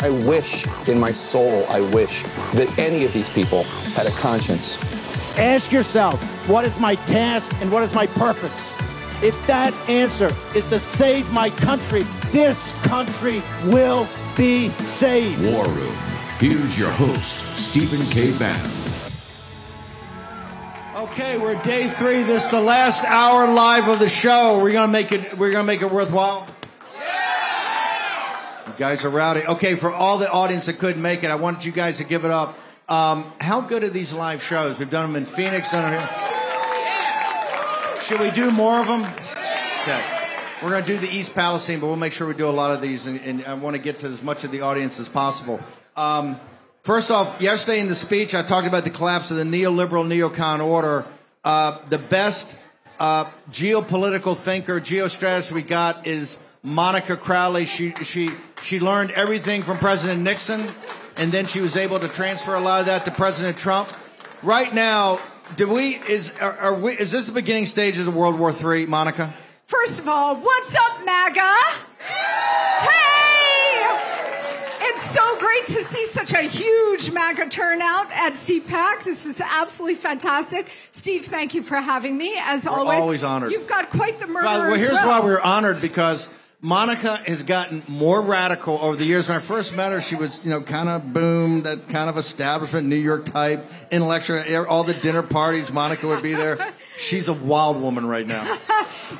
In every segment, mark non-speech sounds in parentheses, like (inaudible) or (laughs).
I wish in my soul, I wish that any of these people had a conscience. Ask yourself, what is my task and what is my purpose? If that answer is to save my country, this country will be saved. War Room. Here's your host, Stephen K. Bannon. Okay, we're day three. This is the last hour live of the show. We're gonna make it. We're gonna make it worthwhile. Guys are rowdy. Okay, for all the audience that couldn't make it, I wanted you guys to give it up. Um, how good are these live shows? We've done them in Phoenix, done them here. Should we do more of them? Okay. We're going to do the East Palestine, but we'll make sure we do a lot of these, and, and I want to get to as much of the audience as possible. Um, first off, yesterday in the speech, I talked about the collapse of the neoliberal neocon order. Uh, the best uh, geopolitical thinker, geostrategist we got is Monica Crowley. She she she learned everything from President Nixon, and then she was able to transfer a lot of that to President Trump. Right now, do we is are, are we is this the beginning stages of World War III, Monica? First of all, what's up, MAGA? Hey! It's so great to see such a huge MAGA turnout at CPAC. This is absolutely fantastic. Steve, thank you for having me. As We're always, always honored. You've got quite the murder. As here's well. why we're honored because Monica has gotten more radical over the years. When I first met her, she was, you know, kind of boom, that kind of establishment New York type, intellectual. All the dinner parties, Monica would be there. (laughs) She's a wild woman right now. (laughs)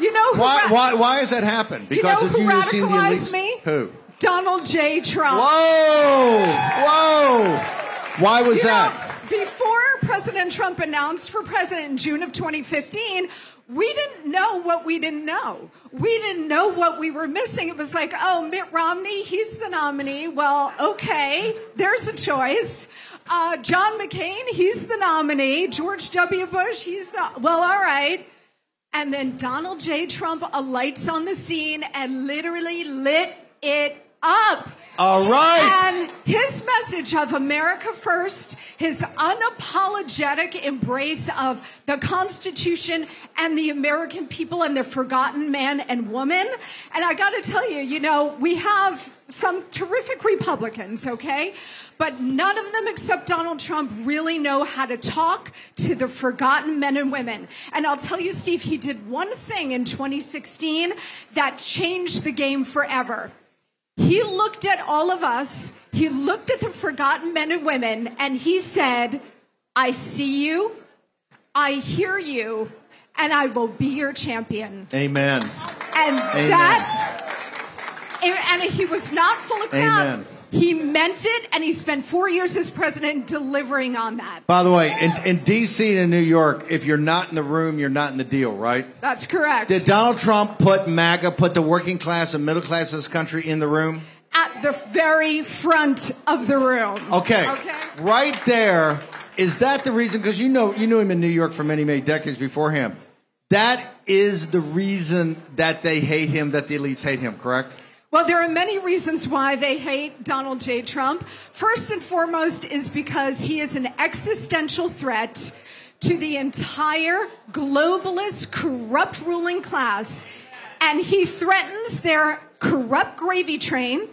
You know who Why? ra- Why? Why has that happened? Because you know who you seeing the radicalized elites. me? Who? Donald J. Trump. Whoa! Whoa! Why was You know, that? before President Trump announced for president in June of 2015, we didn't know what we didn't know. We didn't know what we were missing. It was like, oh, Mitt Romney, he's the nominee. Well, okay, there's a choice. Uh, John McCain, he's the nominee. George W. Bush, he's the, well, all right. And then Donald J. Trump alights on the scene and literally lit it up. All right. And his message of America first, his unapologetic embrace of the Constitution and the American people and the forgotten man and woman. And I got to tell you, you know, we have some terrific Republicans, okay? But none of them except Donald Trump really know how to talk to the forgotten men and women. And I'll tell you, Steve, he did one thing in 2016 that changed the game forever. He looked at all of us, he looked at the forgotten men and women, and he said, I see you, I hear you, and I will be your champion. Amen. And Amen. that, and he was not full of crap. Amen. He meant it, and he spent four years as president delivering on that. By the way, in, in D.C. and in New York, if you're not in the room, you're not in the deal, right? That's correct. Did Donald Trump put MAGA, put the working class and middle class of this country in the room? At the very front of the room. Okay. Okay. Right there, is that the reason? Because you know, you knew him in New York for many, many decades before him. That is the reason that they hate him, that the elites hate him, correct? Well, there are many reasons why they hate Donald J. Trump. First and foremost is because he is an existential threat to the entire globalist, corrupt ruling class. And he threatens their corrupt gravy train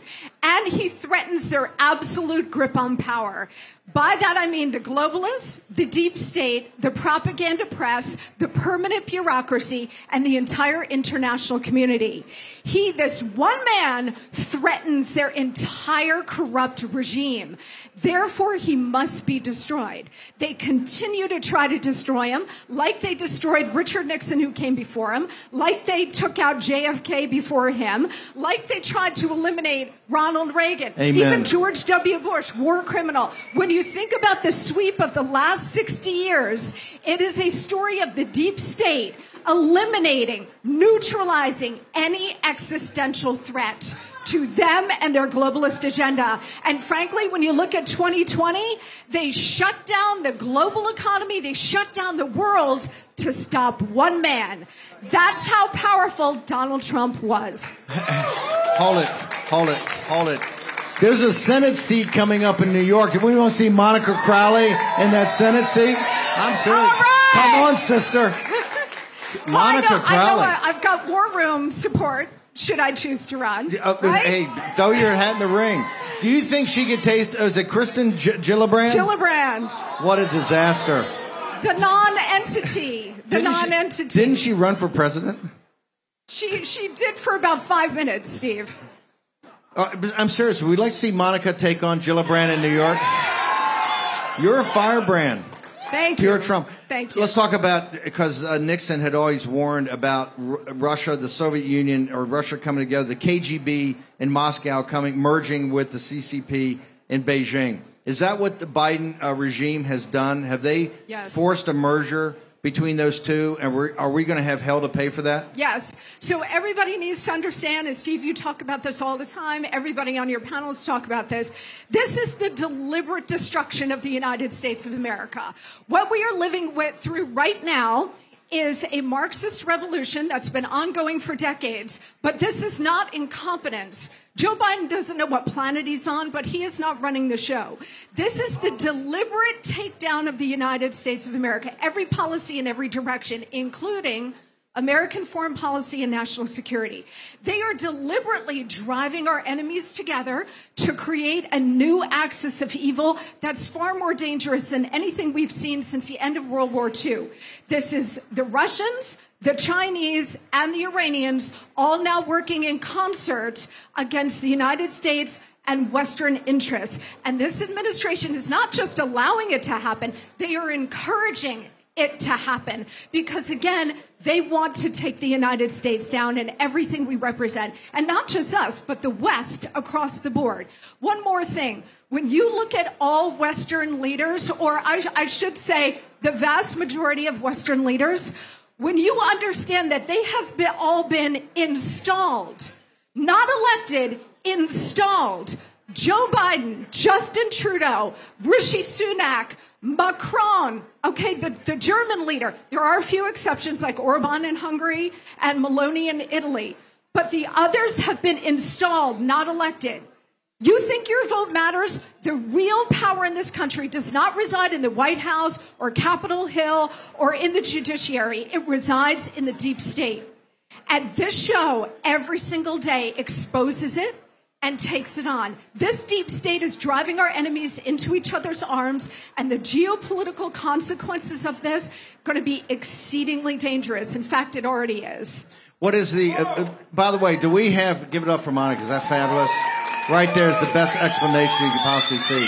and he threatens their absolute grip on power. By that I mean the globalists, the deep state, the propaganda press, the permanent bureaucracy, and the entire international community. He, this one man, threatens their entire corrupt regime. Therefore, he must be destroyed. They continue to try to destroy him, like they destroyed Richard Nixon, who came before him, like they took out JFK before him, like they tried to eliminate Ronald Reagan, Amen. even George W. Bush, war criminal. When you think about the sweep of the last 60 years, it is a story of the deep state eliminating, neutralizing any existential threat to them and their globalist agenda. And frankly, when you look at 2020, they shut down the global economy, they shut down the world to stop one man. That's how powerful Donald Trump was. hold it, hold it, hold it. There's a Senate seat coming up in New York. Do we want to see Monica Crowley in that Senate seat? I'm serious. right. Come on, sister. (laughs) Well, Monica I know, Crowley. I know I've got war room support should I choose to run. Uh, right? Hey, throw your hat in the ring. Do you think she could taste? Is it Kristen G- Gillibrand? Gillibrand, what a disaster! the non-entity, the Didn't non-entity. Didn't she run for president? She she did for about five minutes, Steve. Uh, I'm serious. We'd like to see Monica take on Gillibrand in New York. You're a firebrand. Thank Pure you. Trump. Thank you. Let's talk about because uh, Nixon had always warned about R- Russia, the Soviet Union, or Russia coming together, the KGB in Moscow coming merging with the CCP in Beijing. Is that what the Biden uh, regime has done? Have they Yes. forced a merger between those two, and we're, are we going to have hell to pay for that? Yes. So everybody needs to understand, and Steve, you talk about this all the time. Everybody on your panels talk about this. This is the deliberate destruction of the United States of America. What we are living with through right now is a Marxist revolution that's been ongoing for decades, but this is not incompetence. Joe Biden doesn't know what planet he's on, but he is not running the show. This is the deliberate takedown of the United States of America, every policy in every direction, including American foreign policy and national security. They are deliberately driving our enemies together to create a new axis of evil that's far more dangerous than anything we've seen since the end of World War II. This is the Russians, the Chinese, and the Iranians all now working in concert against the United States and Western interests. And this administration is not just allowing it to happen, they are encouraging it to happen. Because again they want to take the united states down and everything we represent. And not just us but the west across the board. One more thing. When you look at all western leaders or i, I should say the vast majority of western leaders when you understand that they have been, all been installed not elected installed Joe Biden, Justin Trudeau, Rishi Sunak, Macron, okay, the, the German leader. There are a few exceptions like Orban in Hungary and Meloni in Italy, but the others have been installed, not elected. You think your vote matters? The real power in this country does not reside in the White House or Capitol Hill or in the judiciary. It resides in the deep state. And this show every single day exposes it and takes it on. This deep state is driving our enemies into each other's arms, and the geopolitical consequences of this are going to be exceedingly dangerous. In fact, it already is. What is the? Uh, uh, by the way, do we have? Give it up for Monica. Is that fabulous? Right there is the best explanation you could possibly see.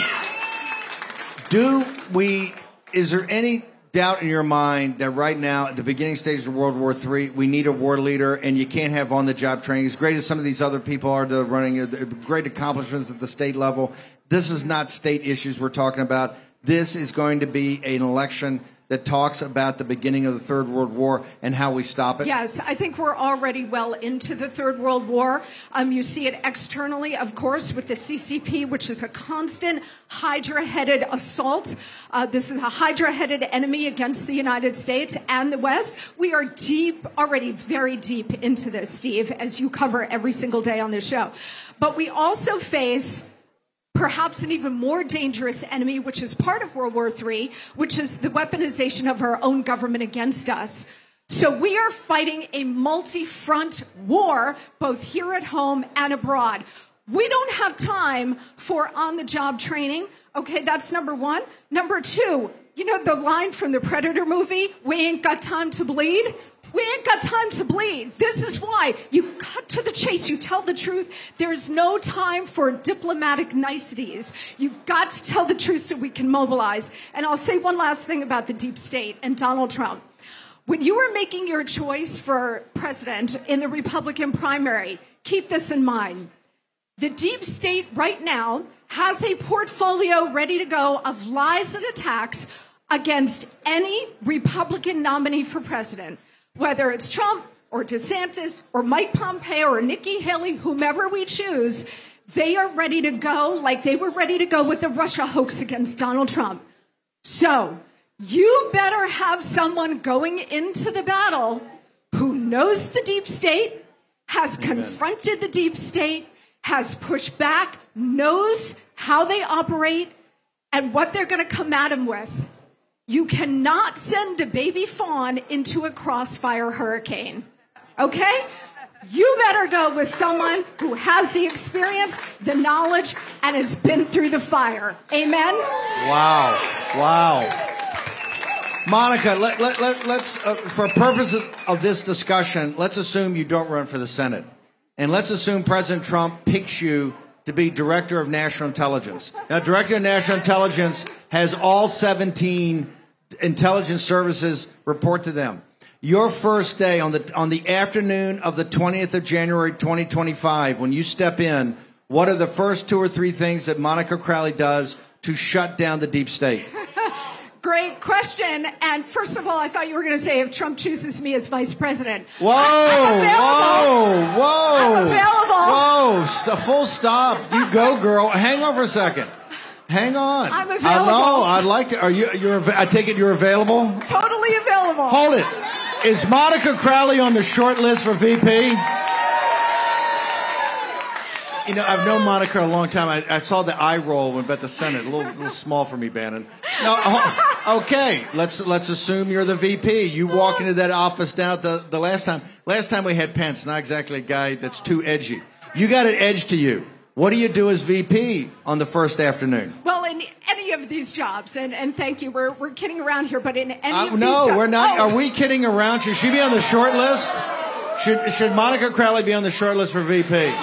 Do we? Is there any doubt in your mind that right now, at the beginning stages of World War III, we need a war leader, and you can't have on-the-job training? As great as some of these other people are, the running uh, the great accomplishments at the state level. This is not state issues we're talking about. This is going to be an election that talks about the beginning of the Third World War and how we stop it. Yes, I think we're already well into the Third World War. Um, you see it externally, of course, with the CCP, which is a constant Hydra headed assault. Uh, this is a Hydra headed enemy against the United States and the West. We are deep, already very deep into this, Steve, as you cover every single day on this show. But we also face perhaps an even more dangerous enemy, which is part of World War III, which is the weaponization of our own government against us. So we are fighting a multi front war, both here at home and abroad. We don't have time for on the job training. Okay, that's number one. Number two, you know the line from the Predator movie, we ain't got time to bleed? We ain't got time to bleed. This is why you cut to the chase. You tell the truth. There's no time for diplomatic niceties. You've got to tell the truth so we can mobilize. And I'll say one last thing about the deep state and Donald Trump. When you were making your choice for president in the Republican primary, keep this in mind. The deep state right now has a portfolio ready to go of lies and attacks against any Republican nominee for president, whether it's Trump, or DeSantis or Mike Pompeo or Nikki Haley, whomever we choose, they are ready to go like they were ready to go with the Russia hoax against Donald Trump. So you better have someone going into the battle who knows the deep state, has Amen. confronted the deep state, has pushed back, knows how they operate, and what they're going to come at him with. You cannot send a baby fawn into a crossfire hurricane. Okay? You better go with someone who has the experience, the knowledge, and has been through the fire. Amen? Wow. Wow. Monica, let, let, let, let's, uh, for purposes of this discussion, let's assume you don't run for the Senate. And let's assume President Trump picks you to be Director of National Intelligence. Now, Director of National Intelligence has all 17 intelligence services report to them. Your first day on the on the afternoon of the 20th of January 2025, when you step in, what are the first two or three things that Monica Crowley does to shut down the deep state? (laughs) Great question. And first of all, I thought you were going to say if Trump chooses me as vice president. Whoa, whoa, whoa. I'm available. Whoa, St- full stop. You go, girl. Hang on for a second. Hang on. I'm available. I know. I'd like to. Are you? You're. I take it you're available. Totally available. Hold it. Is Monica Crowley on the short list for VP? You know, I've known Monica a long time. I, I saw the eye roll when at the Senate. A little, little small for me, Bannon. No, okay. Let's let's assume you're the VP. You walk into that office down the the last time. Last time we had Pence, not exactly a guy that's too edgy. You got an edge to you. What do you do as VP on the first afternoon? Well, in any of these jobs, and, and thank you, we're, we're kidding around here, but in any uh, of no, these we're not. Oh. Are we kidding around? Should she be on the short list? Should, should Monica Crowley be on the short list for VP?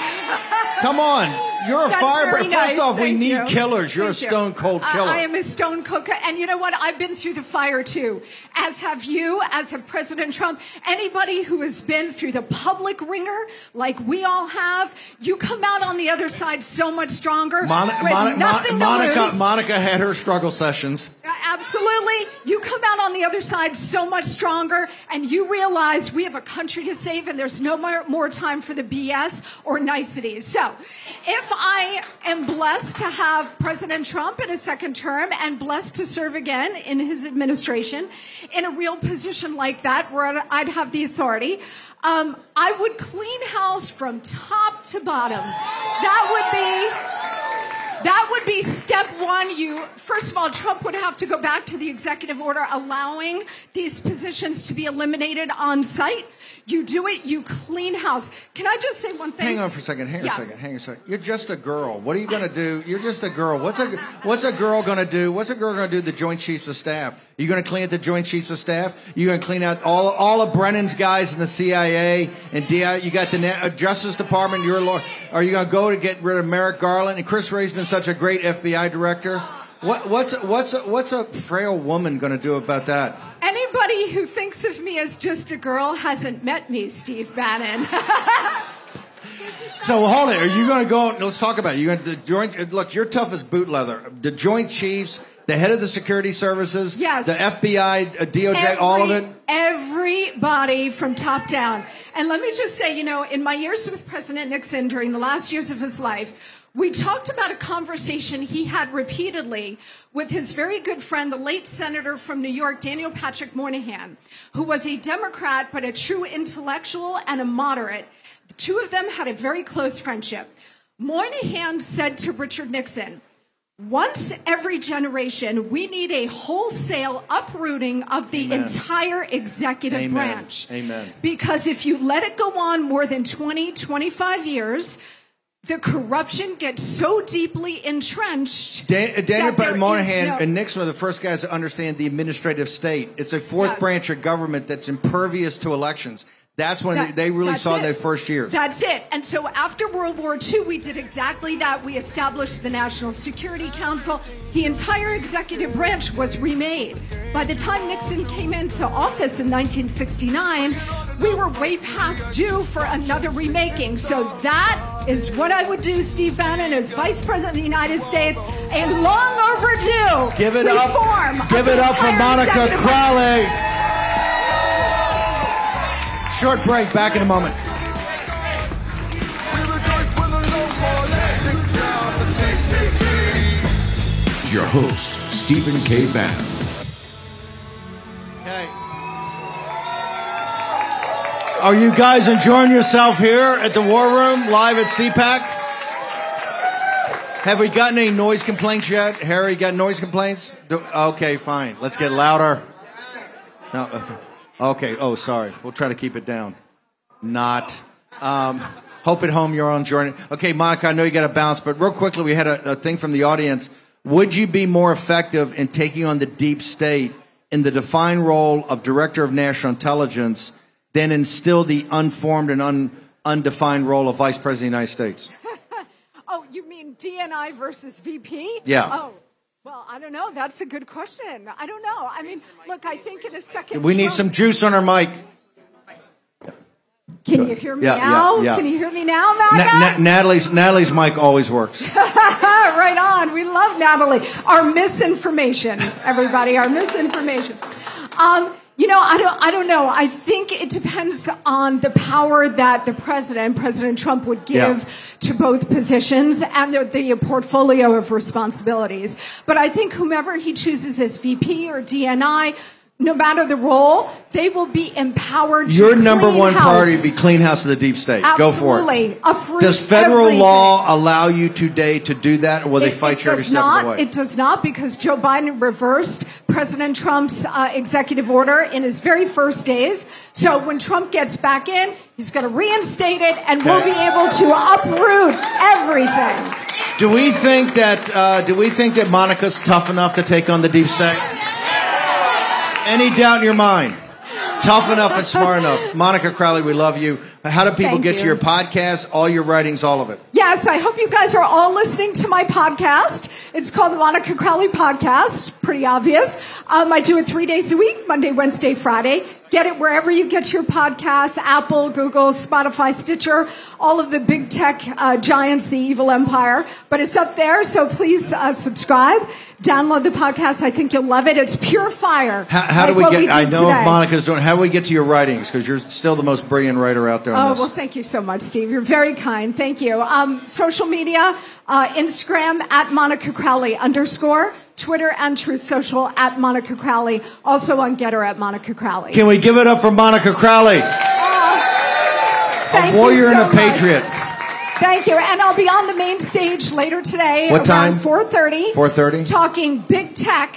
Come on. You're a firebrand. Nice. First off, Thank we need you. killers. You're Thank a stone cold killer. I, I am a stone cold. And you know what? I've been through the fire too, as have you, as have President Trump. Anybody who has been through the public ringer, like we all have, you come out on the other side so much stronger. Mon- Mon- nothing Mon- Monica. Monica had her struggle sessions. Absolutely. You come out on the other side so much stronger and you realize we have a country to save and there's no more, more time for the BS or niceties. So if I am blessed to have President Trump in a second term and blessed to serve again in his administration in a real position like that where I'd have the authority, um, I would clean house from top to bottom. That would be that would be step one. You, first of all, Trump would have to go back to the executive order allowing these positions to be eliminated on site. You do it, you clean house. Can I just say one thing? Hang on for a second. Hang on Yeah. a second. Hang on a second. You're just a girl. What are you going to do? You're just a girl. What's a What's a girl going to do? What's a girl going to do? The Joint Chiefs of Staff. You going to clean out the Joint Chiefs of Staff? You're going to clean out all all of Brennan's guys in the CIA and DI? You got the Na- uh, Justice Department. You're a lawyer. Are you going to go to get rid of Merrick Garland? And Chris Wray's been such a great FBI director. What, what's what's what's a frail woman going to do about that? Anybody who thinks of me as just a girl hasn't met me, Steve Bannon. (laughs) So hold it. Are you going to go? Let's talk about it. You going to the joint? Look, you're tough as boot leather. The Joint Chiefs, the head of the security services, Yes. the FBI, uh, DOJ, all of it. Everybody from top down. And let me just say, you know, in my years with President Nixon during the last years of his life, we talked about a conversation he had repeatedly with his very good friend, the late senator from New York, Daniel Patrick Moynihan, who was a Democrat but a true intellectual and a moderate. The two of them had a very close friendship. Moynihan said to Richard Nixon, once every generation, we need a wholesale uprooting of the Amen. entire executive Amen. branch. Amen. Because if you let it go on more than 20, 25 years, the corruption gets so deeply entrenched. Dan, uh, Daniel that there Patrick Moynihan no- and Nixon were the first guys to understand the administrative state. It's a fourth Yes. branch of government that's impervious to elections. That's when That- they really saw it. their first years. That's it. And so after World War II, we did exactly that. We established the National Security Council. The entire executive branch was remade. By the time Nixon came into office in 1969, we were way past due for another remaking. So that is what I would do, Steve Bannon, as Vice President of the United States, a long overdue give it reform up. Give it up for Monica. Crowley. Short break. Back in a moment. Your host, Stephen K. Bannon. Okay. Are you guys enjoying yourself here at the War Room, live at CPAC? Have we gotten any noise complaints yet? Harry, got noise complaints? Do- Okay, fine. Let's get louder. No, okay. Okay, oh, sorry. We'll try to keep it down. Not. Um, hope at home you're on joining. Okay, Monica, I know you got to bounce, but real quickly, we had a, a thing from the audience. Would you be more effective in taking on the deep state in the defined role of director of national intelligence than in still the unformed and un, undefined role of vice president of the United States? (laughs) Oh, you mean DNI versus VP? Yeah. Oh, well, I don't know. That's a good question. I don't know. I mean, look, I think in a second. We need some juice on our mic. Can you hear me Yeah, yeah, now? yeah. Can you hear me now, Na- Na- Natalie's, Natalie's mic always works. (laughs) right on. We love Natalie. Our misinformation, everybody, our misinformation. Um, you know, I don't, I don't know. I think it depends on the power that the president, President Trump, would give Yeah. to both positions and the, the portfolio of responsibilities. But I think whomever he chooses as VP or DNI, no matter the role, they will be empowered. to Your number one house. priority would be clean house of the deep state. Go for Absolutely. it. Does federal everything. law allow you today to do that, or will they fight it you every step not, of the way? It does not because Joe Biden reversed President Trump's uh, executive order in his very first days. So when Trump gets back in, he's going to reinstate it, and we'll be able to uproot everything. do we think that? Uh, do we think that Monica's tough enough to take on the deep state? Any doubt in your mind? Tough enough and smart enough. Monica Crowley, we love you. How do people Thank get to your podcast, all your writings, all of it? Yes, I hope you guys are all listening to my podcast. It's called the Monica Crowley Podcast. Pretty obvious. Um, I do it three days a week, Monday, Wednesday, Friday. Get it wherever you get your podcasts, Apple, Google, Spotify, Stitcher, all of the big tech uh, giants, the evil empire. But it's up there, so please uh, subscribe. Download the podcast. I think you'll love it. It's pure fire. How, how like do we get? did I know today. Monica's doing. How do we get to your writings? Because you're still the most brilliant writer out there on Oh, this. well, thank you so much, Steve. You're very kind. Thank you. Um, social media, uh, Instagram at Monica Crowley underscore, Twitter and Truth Social at Monica Crowley, also on Gettr at Monica Crowley. Can we give it up for Monica Crowley, Thank a warrior and so a much. patriot? Thank you. And I'll be on the main stage later today What time? 4.30. 4:30? Talking big tech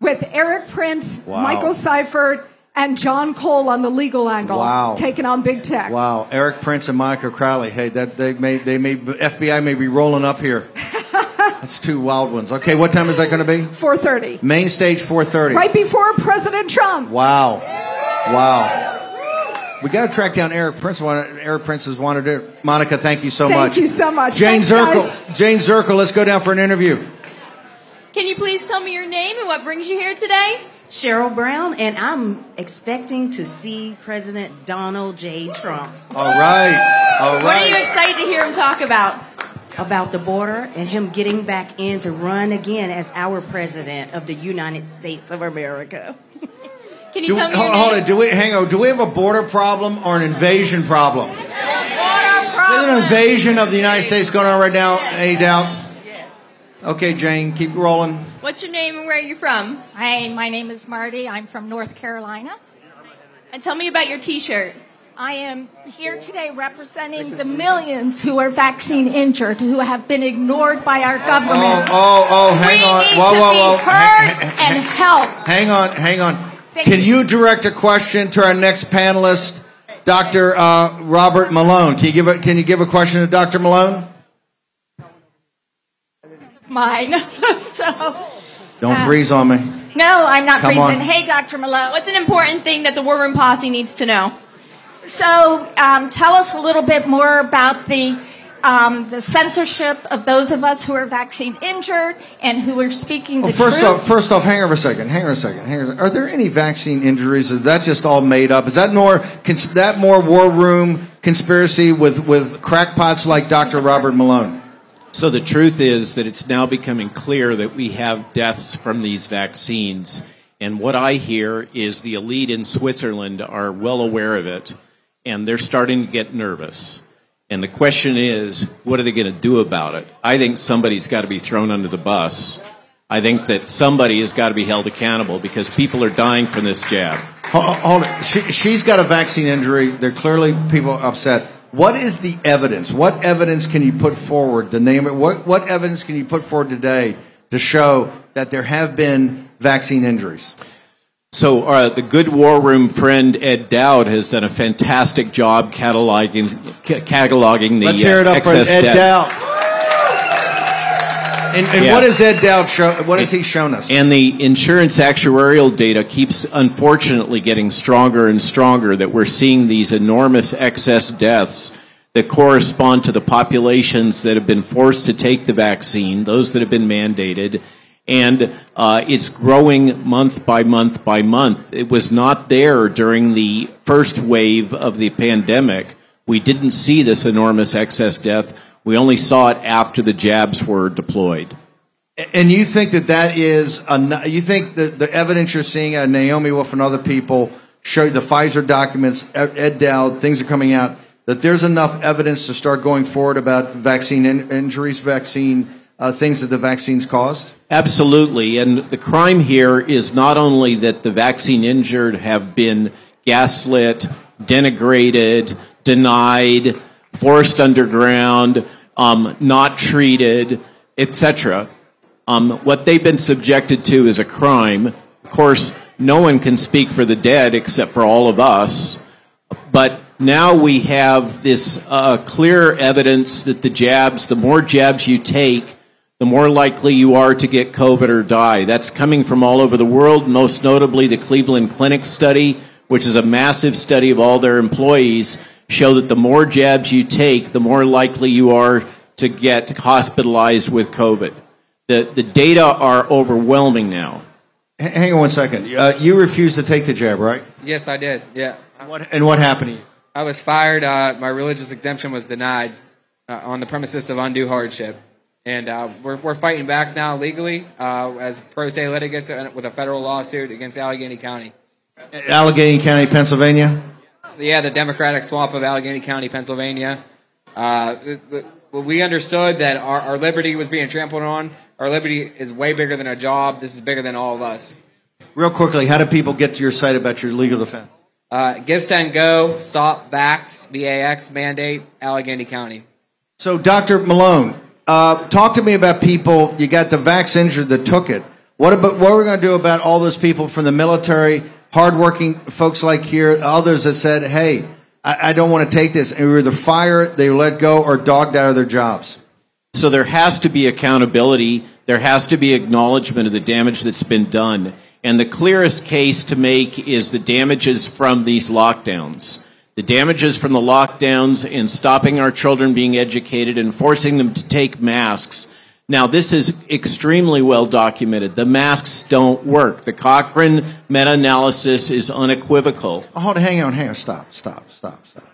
with Erik Prince, Wow. Michael Seifert, and John Cole on the legal angle. Wow. Taking on big tech. Wow, Erik Prince and Monica Crowley. Hey, that they may they may FBI may be rolling up here. (laughs) That's two wild ones. Okay, what time is that going to be? 4.30. Main stage 4:30. Right before President Trump. Wow, wow. We got to track down Erik Prince. Erik Prince has wanted it. Monica, thank you so Thank much. Thank you so much. Jayne Thanks, Zirkle. guys. Jayne Zirkle. Let's go down for an interview. Can you please tell me your name and what brings you here today? Cheryl Brown, and I'm expecting to see President Donald J. Trump All right, all What are you excited to hear him talk about? about the border and him getting back in to run again as our president of the United States of America. (laughs) Can you Do, tell me hold, your hold name? it. Do we hang on? Do we have a border problem or an invasion problem? There's an invasion of the United States going on right now. Any doubt? Yes. Okay, Jayne, keep rolling. What's your name and where are you from? Hi, my name is Marty. I'm from North Carolina. And tell me about your T-shirt. I am here today representing the millions who are vaccine injured, who have been ignored by our Oh, government. oh, oh, hang we on. need Whoa, to whoa, be whoa. heard Hang- hang- and helped. Hang on, hang on. Thank Can you. you direct a question to our next panelist, Dr. Uh, Robert Malone? Can you give a Can you give a question to Dr. Malone? Mine. (laughs) so, Don't Uh, freeze on me. no, I'm not Come freezing. on. Hey, Dr. Malone. What's an important thing that the War Room Posse needs to know? So, um, tell us a little bit more about the um, the censorship of those of us who are vaccine injured and who are speaking the Well, first truth. off, first off, hang on a second. Hang on a second. Hang on. Are there any vaccine injuries? Is that just all made up? Is that more cons- that more war room conspiracy with with crackpots like Dr. Robert Malone? So the truth is that it's now becoming clear that we have deaths from these vaccines. And what I hear is the elite in Switzerland are well aware of it. and they're starting to get nervous. And the question is, what are they going to do about it? I think somebody's got to be thrown under the bus. I think that somebody has got to be held accountable because people are dying from this jab. Hold, hold it. She, she's got a vaccine injury. They're clearly people upset. What is the evidence? What evidence can you put forward? The name. What what evidence can you put forward today to show that there have been vaccine injuries? So, uh, the good war room friend Ed Dowd has done a fantastic job cataloging, ca- cataloging the Let's hear it uh, up for Ed. Dowd. And, and Yeah. what has Ed Dowd show? What has he shown us? And the insurance actuarial data keeps unfortunately getting stronger and stronger that we're seeing these enormous excess deaths that correspond to the populations that have been forced to take the vaccine, those that have been mandated. And uh, it's growing month by month by month. It was not there during the first wave of the pandemic. We didn't see this enormous excess death. We only saw it after the jabs were deployed. And you think that that is a, you think that the evidence you're seeing at Naomi Wolf and other people show the Pfizer documents, Ed Ed Dowd, things are coming out that there's enough evidence to start going forward about vaccine in, injuries, vaccine uh, things that the vaccines caused. Absolutely. And the crime here is not only that the vaccine injured have been gaslit, denigrated, denied, forced underground, um, not treated, etc. Um, what they've been subjected to is a crime. Of course, no one can speak for the dead except for all of us. But now we have this uh, clear evidence that the jabs, the more jabs you take, the more likely you are to get COVID or die. That's coming from all over the world, most notably the Cleveland Clinic study, which is a massive study of all their employees, show that the more jabs you take, the more likely you are to get hospitalized with COVID. The, the data are overwhelming now. H- hang on one second. Uh, you refused to take the jab, right? Yes, I did. Yeah. What, and what happened to you? I was fired. Uh, my religious exemption was denied uh, on the premises of undue hardship. And uh, we're, we're fighting back now legally uh, as pro se litigants with a federal lawsuit against Allegheny County. Allegheny County, Pennsylvania. Yeah, the Democratic swamp of Allegheny County, Pennsylvania. Uh, we understood that our, our liberty was being trampled on. Our liberty is way bigger than a job. This is bigger than all of us. Real quickly, how do people get to your site about your legal defense? Uh, give, send, go, stop, VAX, VAX mandate, Allegheny County. So, Dr. Malone, uh, talk to me about people. You got the vax injured that took it. What about what are we going to do about all those people from the military, hardworking folks like here, others that said, "Hey, I, I don't want to take this," and we were either fired, they were let go, or dogged out of their jobs. So there has to be accountability. There has to be acknowledgement of the damage that's been done. And the clearest case to make is the damages from these lockdowns. The damages from the lockdowns and stopping our children being educated and forcing them to take masks. Now, this is extremely well documented. The masks don't work. The Cochrane meta analysis is unequivocal. Hold, hang on, hang on, stop, stop, stop, stop.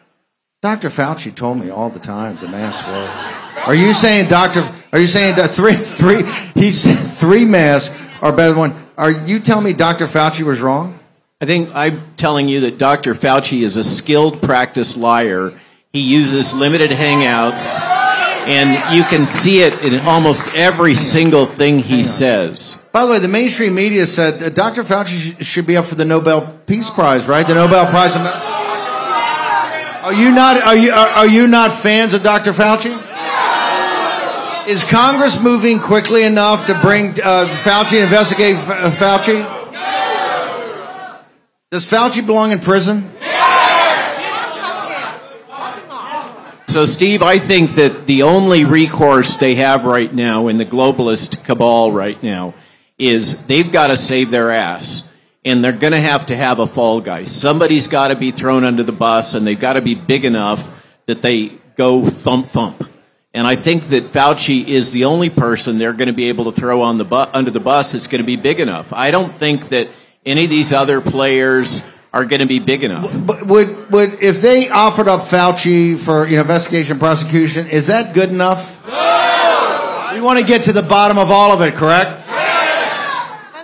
Dr. Fauci told me all the time the masks work. Are you saying Dr. Are you saying that three, three? He said three masks are better than one. Are you telling me Dr. Fauci was wrong? I think I'm telling you that Dr. Fauci is a skilled practice liar. He uses limited hangouts, and you can see it in almost every single thing he says. By the way, the mainstream media said Dr. Fauci sh- should be up for the Nobel Peace Prize, right? The Nobel Prize. Are you not? Are you? Are, are you not fans of Dr. Fauci? Is Congress moving quickly enough to bring uh, Fauci investigate F- Fauci? Does Fauci belong in prison? So, Steve, I think that the only recourse they have right now in the globalist cabal right now is they've got to save their ass. And they're going to have to have a fall guy. Somebody's got to be thrown under the bus, and they've got to be big enough that they go thump thump. And I think that Fauci is the only person they're going to be able to throw on the bu- under the bus that's going to be big enough. I don't think that any of these other players are going to be big enough. But would would if they offered up Fauci for you know investigation prosecution, is that good enough? No. We want to get to the bottom of all of it, correct?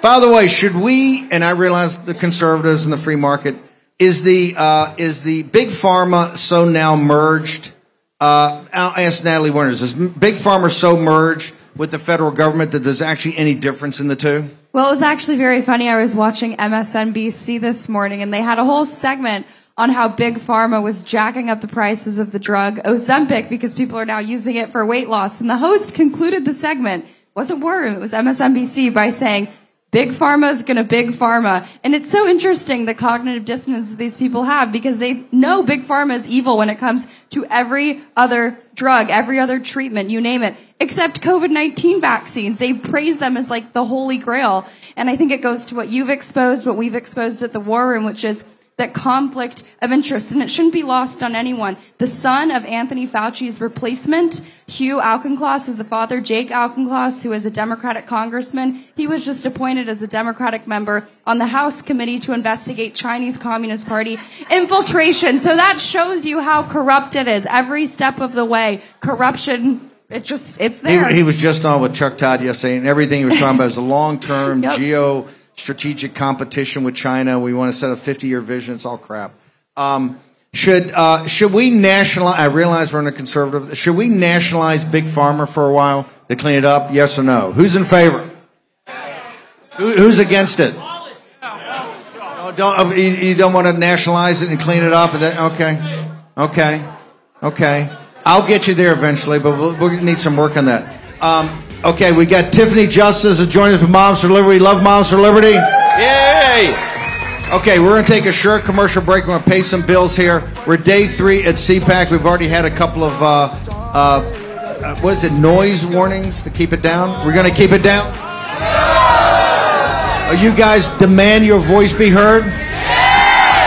By the way, should we? And I realize the conservatives and the free market. is the uh, is the big pharma so now merged? Uh, I'll ask Natalie Winters. Is big pharma so merged with the federal government that there's actually any difference in the two? Well, it was actually very funny. I was watching MSNBC this morning, and they had a whole segment on how big pharma was jacking up the prices of the drug Ozempic because people are now using it for weight loss. And the host concluded the segment, wasn't Room, it was MSNBC, by saying, Big pharma is going to big pharma. And it's so interesting the cognitive dissonance that these people have because they know big pharma is evil when it comes to every other drug, every other treatment, you name it, except COVID-19 vaccines. They praise them as like the holy grail. And I think it goes to what you've exposed, what we've exposed at the war room, which is that conflict of interest, and it shouldn't be lost on anyone. The son of Anthony Fauci's replacement, Hugh Auchincloss, is the father, Jake Auchincloss, who is a Democratic congressman. He was just appointed as a Democratic member on the House Committee to investigate Chinese Communist Party infiltration. So that shows you how corrupt it is. Every step of the way, corruption it just it's there. He, he, was just on with Chuck Todd yesterday, and everything he was talking about is a long term (laughs) yep. geo strategic competition with China. We want to set a 50 year vision. It's all crap. Um, should uh, should we nationalize? I realize we're in a conservative. Should we nationalize big pharma for a while to clean it up? Yes or no? Who's in favor? Who, who's against it? Oh, don't uh, you, you, don't want to nationalize it and clean it up? And then, okay, okay, okay. I'll get you there eventually, but we'll, we'll need some work on that. Um, Okay, we got Tiffany Justice joining us from Moms for Liberty. Love Moms for Liberty? Yay! Okay, we're going to take a short commercial break. We're going to pay some bills here. We're day three at CPAC. We've already had a couple of, uh, uh, uh, what is it, noise warnings to keep it down? We're going to keep it down? Are you guys demand your voice be heard?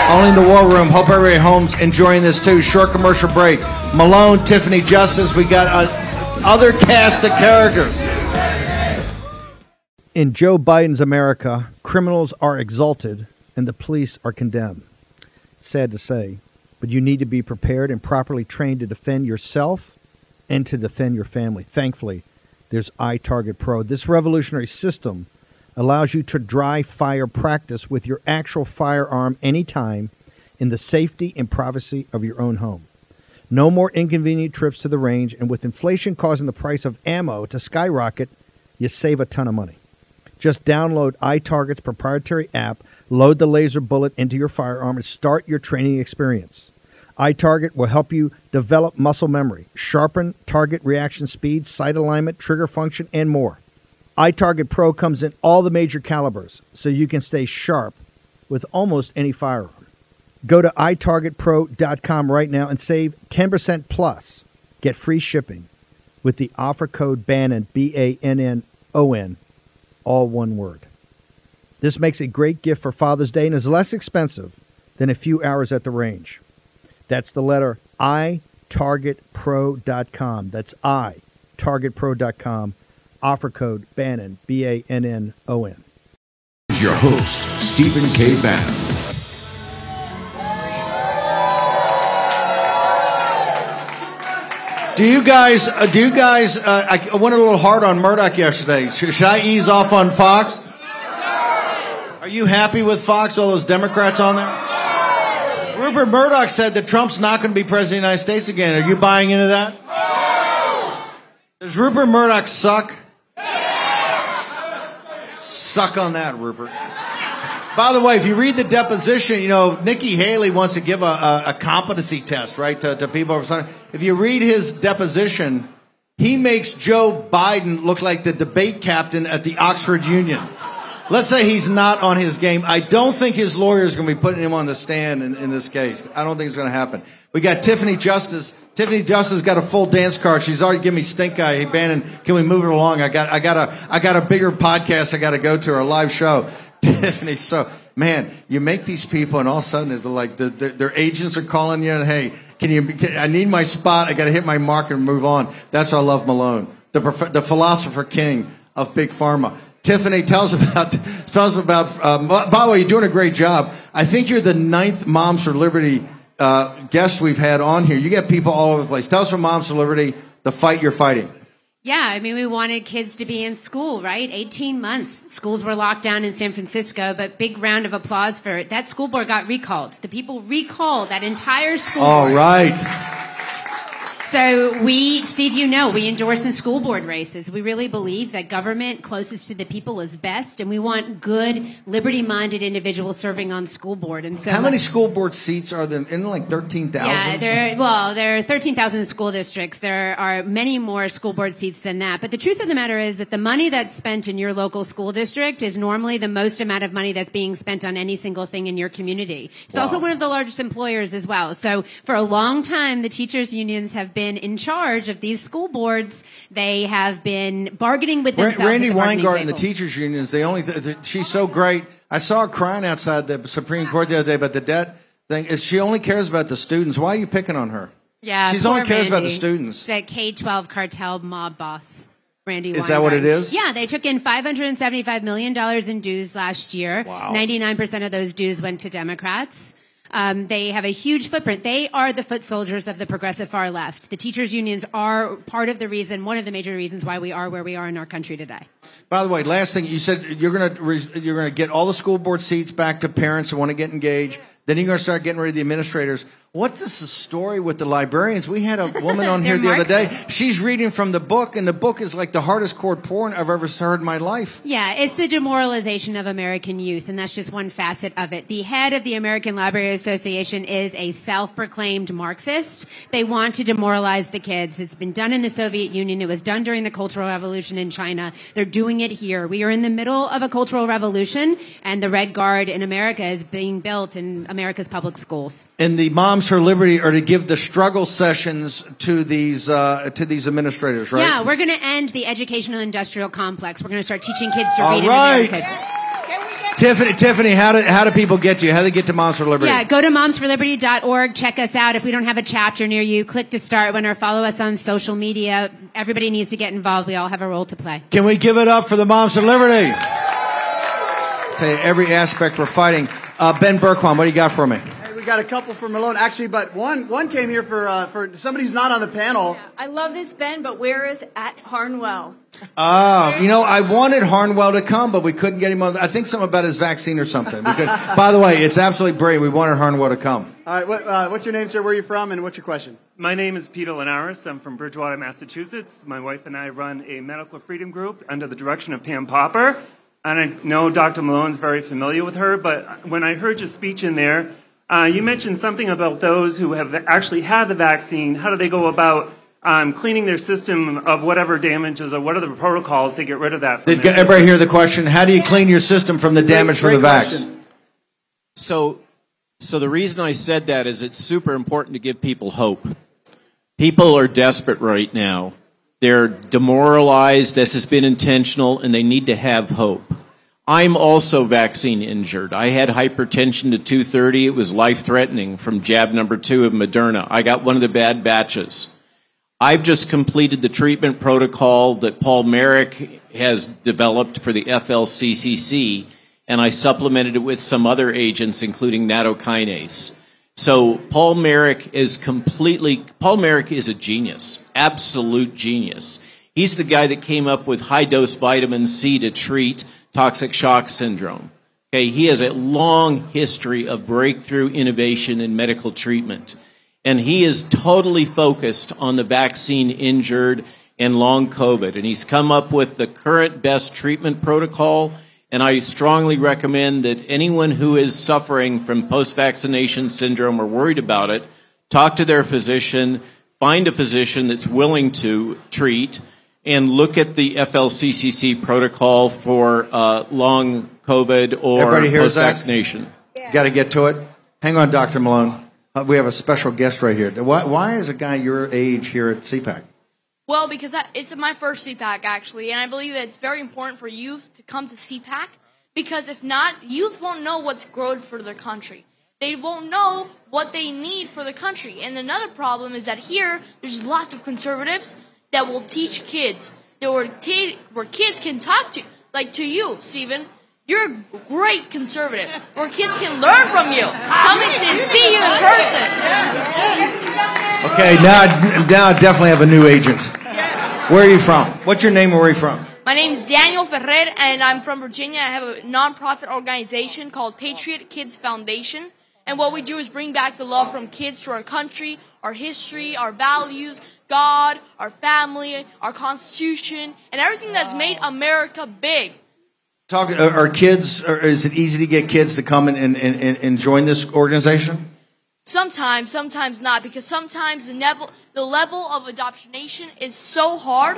Only in the war room. Hope everybody at home's enjoying this too. Short commercial break. Malone, Tiffany Justice. We got a other cast of characters. In Joe Biden's America, criminals are exalted and the police are condemned. It's sad to say, but you need to be prepared and properly trained to defend yourself and to defend your family. Thankfully, there's iTarget Pro. This revolutionary system allows you to dry fire practice with your actual firearm anytime in the safety and privacy of your own home. No more inconvenient trips to the range, and with inflation causing the price of ammo to skyrocket, you save a ton of money. Just download iTarget's proprietary app, load the laser bullet into your firearm, and start your training experience. iTarget will help you develop muscle memory, sharpen target reaction speed, sight alignment, trigger function, and more. iTarget Pro comes in all the major calibers, so you can stay sharp with almost any firearm. Go to itargetpro.com right now and save 10% plus. Get free shipping with the offer code BANNON, B A N N O N, all one word. This makes a great gift for Father's Day and is less expensive than a few hours at the range. That's the letter itargetpro.com. That's itargetpro.com. Offer code BANNON, B A N N O N. Your host, Stephen K. Bannon. Do you guys? Uh, do you guys? Uh, I, went a little hard on Murdoch yesterday. Should, should I ease off on Fox? Are you happy with Fox? All those Democrats on there. Rupert Murdoch said that Trump's not going to be president of the United States again. Are you buying into that? Does Rupert Murdoch suck? Suck on that, Rupert. By the way, if you read the deposition, you know, Nikki Haley wants to give a, a, a competency test, right, to, to people. If you read his deposition, he makes Joe Biden look like the debate captain at the Oxford Union. Let's say he's not on his game. I don't think his lawyer is going to be putting him on the stand in, in this case. I don't think it's going to happen. We got Tiffany Justice. Tiffany Justice got a full dance card. She's already giving me stink eye. Hey, Bannon, can we move it along? I got, I got a, I got a bigger podcast I got to go to, a live show. (laughs) Tiffany, so man, you make these people, and all of a sudden they're like their, their agents are calling you, and hey, can you? Can, I need my spot. I got to hit my mark and move on. That's why I love Malone, the the philosopher king of big pharma. Tiffany, tell us about tell us about. Um, by the way, you're doing a great job. I think you're the ninth Moms for Liberty uh, guest we've had on here. You get people all over the place. Tell us from Moms for Liberty the fight you're fighting. Yeah, I mean, we wanted kids to be in school, right? 18 months. Schools were locked down in San Francisco, but big round of applause for it. That school board got recalled. The people recalled that entire school All board. right. So we, Steve, you know, we endorse in school board races. We really believe that government closest to the people is best, and we want good, liberty-minded individuals serving on school board. And so, How many school board seats are there? In like thirteen thousand. yeah, there. Well, there are 13,000 school districts. There are many more school board seats than that. But the truth of the matter is that the money that's spent in your local school district is normally the most amount of money that's being spent on any single thing in your community. It's also one of the largest employers as well. So for a long time, the teachers unions have been in charge of these school boards. They have been bargaining with themselves. Randi the Weingarten, the teachers union, is the only. Th- she's so great. I saw her crying outside the Supreme Court the other day about the debt thing. Is she only cares about the students? Why are you picking on her? Yeah, she's only cares about the students. That K-12 cartel mob boss. Randi Is that what it is? Yeah, they took in $575 million in dues last year. Wow. 99% of those dues went to Democrats. Um, they have a huge footprint. They are the foot soldiers of the progressive far left. The teachers' unions are part of the reason, one of the major reasons why we are where we are in our country today. By the way, last thing you said you're gonna you're gonna get all the school board seats back to parents who want to get engaged. Then you're gonna start getting rid of the administrators. What is the story with the librarians? We had a woman on (laughs) here the other day. She's reading from the book, and the book is like the hardest core porn I've ever heard in my life. Yeah, it's the demoralization of American youth, and that's just one facet of it. The head of the American Library Association is a self-proclaimed Marxist. They want to demoralize the kids. It's been done in the Soviet Union. It was done during the Cultural Revolution in China. They're doing it here. We are in the middle of a cultural revolution, and the Red Guard in America is being built in America's public schools. And the Moms for Liberty are to give the struggle sessions to these uh, to these administrators, right? Yeah, we're going to end the educational industrial complex. We're going to start teaching kids to All read right. in America. Tiffany, Tiffany, how do how do people get you? How do they get to Moms for Liberty? Yeah, go to momsforliberty.org. Check us out. If we don't have a chapter near you, click to start one or follow us on social media. Everybody needs to get involved. We all have a role to play. Can we give it up for the Moms for Liberty? Tell you every aspect we're fighting. Uh, ben Bergquam, what do you got for me? Hey, we got a couple from Malone, actually, but one one came here for uh, for somebody who's not on the panel. I love this Ben, but where is at Harnwell? Ah, you know, I wanted Harnwell to come, but we couldn't get him on. I think something about his vaccine or something. Could, (laughs) by the way, it's absolutely brilliant. We wanted Harnwell to come. All right, what, uh, what's your name, sir? Where are you from, and what's your question? My name is Peter Linares. I'm from Bridgewater, Massachusetts. My wife and I run a medical freedom group under the direction of Pam Popper. And I know Dr. Malone's very familiar with her, but when I heard your speech in there, uh, you mentioned something about those who have actually had the vaccine. How do they go about um, cleaning their system of whatever damages or what are the protocols to get rid of that? Did everybody system? hear the question? How do you clean your system from the damage from the vax? So, so the reason I said that is it's super important to give people hope. People are desperate right now. They're demoralized. This has been intentional, and they need to have hope. I'm also vaccine injured. I had hypertension to 230. It was life threatening from jab number two of Moderna. I got one of the bad batches. I've just completed the treatment protocol that Paul Marik has developed for the FLCCC, and I supplemented it with some other agents, including nattokinase. So Paul Marik is completely, Paul Marik is a genius, absolute genius. He's the guy that came up with high dose vitamin C to treat toxic shock syndrome. Okay, he has a long history of breakthrough innovation in medical treatment. And he is totally focused on the vaccine injured and long COVID. And he's come up with the current best treatment protocol. And I strongly recommend that anyone who is suffering from post vaccination syndrome or worried about it, talk to their physician, find a physician that's willing to treat, and look at the FLCCC protocol for uh, long COVID or post that? vaccination. Got to get to it. Hang on, Dr. Malone. Uh, we have a special guest right here. Why, why is a guy your age here at CPAC? Well, because I, it's my first CPAC actually, and I believe that it's very important for youth to come to CPAC because if not, youth won't know what's good for their country. They won't know what they need for the country. And another problem is that here there's lots of conservatives that will teach kids that where, t- where kids can talk to like to you, Stephen. You're a great conservative where kids can learn from you. Come and see you in person. Okay, now, I- now I definitely have a new agent. Where are you from? What's your name where are you from? My name is Daniel Ferrer, and I'm from Virginia. I have a nonprofit organization called Patriot Kids Foundation. And what we do is bring back the love from kids to our country, our history, our values, God, our family, our Constitution, and everything that's made America big. Talk, are, are kids, or is it easy to get kids to come and, and, and, and join this organization? Sometimes, sometimes not, because sometimes the level, the level of adoptionation is so hard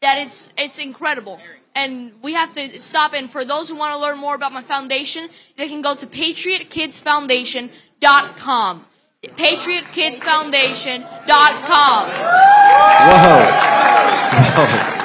that it's it's incredible. And we have to stop. And for those who want to learn more about my foundation, they can go to patriotkidsfoundation.com. Patriotkidsfoundation.com. Whoa. Whoa. (laughs)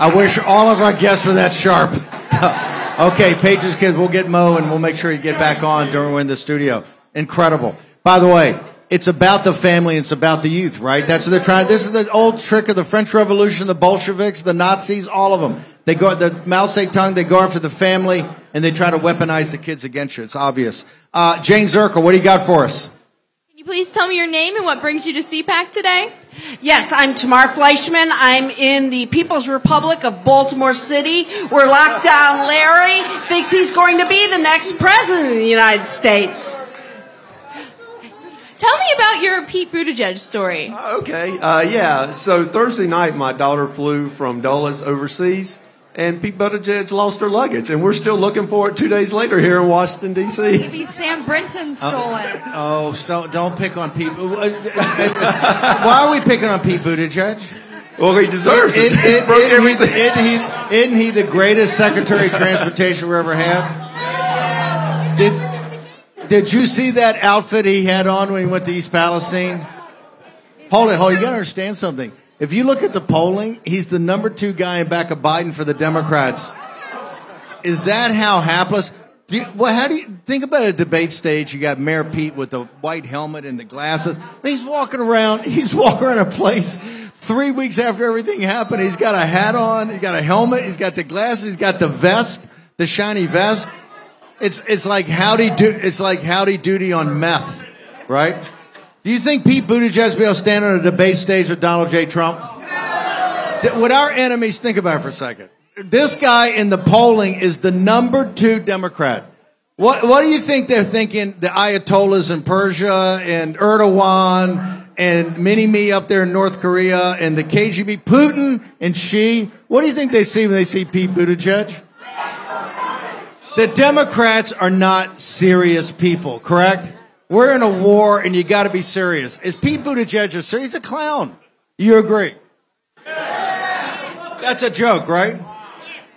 I wish all of our guests were that sharp. (laughs) okay, Patriots Kids, we'll get Mo and we'll make sure you get back on during we're in the studio. Incredible. By the way, it's about the family, it's about the youth, right? That's what they're trying. This is the old trick of the French Revolution, the Bolsheviks, the Nazis, all of them. They go, the Mao Zedong, they go after the family and they try to weaponize the kids against you. It's obvious. Uh, Jayne Zirkle, what do you got for us? Can you please tell me your name and what brings you to CPAC today? Yes, I'm Tamar Fleischman. I'm in the People's Republic of Baltimore City, where Lockdown Larry thinks he's going to be the next president of the United States. Tell me about your Pete Buttigieg story. Okay, uh, yeah. So Thursday night, my daughter flew from Dulles overseas, and Pete Buttigieg lost her luggage, and we're still looking for it two days later here in Washington D.C. Maybe Sam Brinton uh, stole it. Oh, don't, don't pick on Pete. Why are we picking on Pete Buttigieg? Well, he deserves it. It- He's it- broke isn't he the- everything. Isn't, he's, isn't he the greatest Secretary of Transportation we ever had? Did, did you see that outfit he had on when he went to East Palestine? Hold it, hold it. You got to understand something. If you look at the polling, he's the number two guy in back of Biden for the Democrats. Is that how hapless? You, well, how do you think about a debate stage? You got Mayor Pete with the white helmet and the glasses. He's walking around. He's walking around a place. Three weeks after everything happened, he's got a hat on. He's got a helmet. He's got the glasses. He's got the vest, the shiny vest. It's it's like howdy do. It's like howdy doody on meth, right? Do you think Pete Buttigieg will stand on a debate stage with Donald J. Trump? Th- Would our enemies think about it for a second? This guy in the polling is the number two Democrat. What what do you think they're thinking? The Ayatollahs in Persia and Erdogan and Mini Me up there in North Korea and the KGB, Putin and Xi. What do you think they see when they see Pete Buttigieg? The Democrats are not serious people, correct? We're in a war and you got to be serious. Is Pete Buttigieg a serious? He's a clown. You agree? That's a joke, right?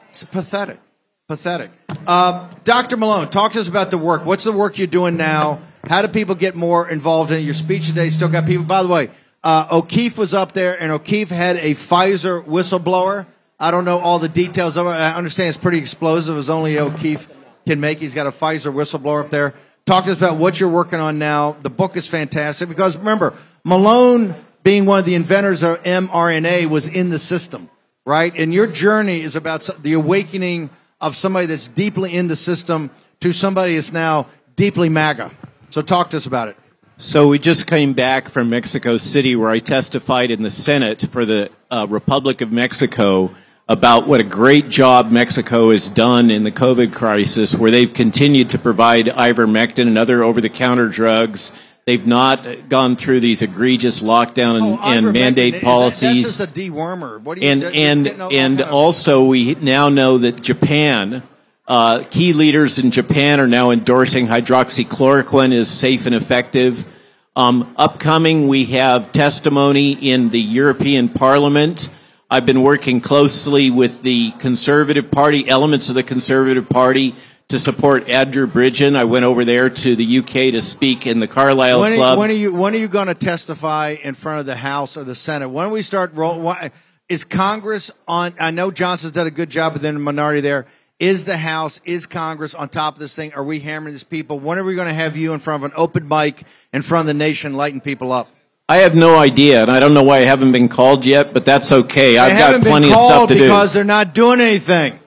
It's pathetic. Pathetic. Uh, Dr. Malone, talk to us about the work. What's the work you're doing now? How do people get more involved in? Your speech today still got people. By the way, uh, O'Keefe was up there, and O'Keefe had a Pfizer whistleblower. I don't know all the details of it. I understand it's pretty explosive, as only O'Keefe can make. He's got a Pfizer whistleblower up there. Talk to us about what you're working on now. The book is fantastic because remember, Malone, being one of the inventors of mRNA, was in the system, right? And your journey is about the awakening of somebody that's deeply in the system to somebody that's now deeply MAGA. So talk to us about it. So we just came back from Mexico City, where I testified in the Senate for the uh, Republic of Mexico about what a great job Mexico has done in the COVID crisis, where they've continued to provide ivermectin and other over-the-counter drugs. They've not gone through these egregious lockdown and, and Ivermectin, mandate is that- policies. That's just a dewormer. What do you? and that- and and also we now know that Japan, uh, key leaders in Japan are now endorsing hydroxychloroquine as safe and effective. Um, upcoming, we have testimony in the European Parliament. I've been working closely with the Conservative Party, elements of the Conservative Party, to support Andrew Bridgen. I went over there to the UK to speak in the Carlisle when, Club. Are, when are you when are you going to testify in front of the House or the Senate? When do we start roll? Why, is Congress on? I know Johnson's done a good job within the minority there. Is the House, is Congress on top of this thing? Are we hammering these people? When are we going to have you in front of an open mic in front of the nation, lighting people up? I have no idea, and I don't know why I haven't been called yet, but that's okay. I've got plenty been of stuff called to do. because they're not doing anything.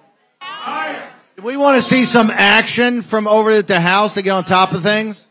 We want to see some action from over at the House to get on top of things.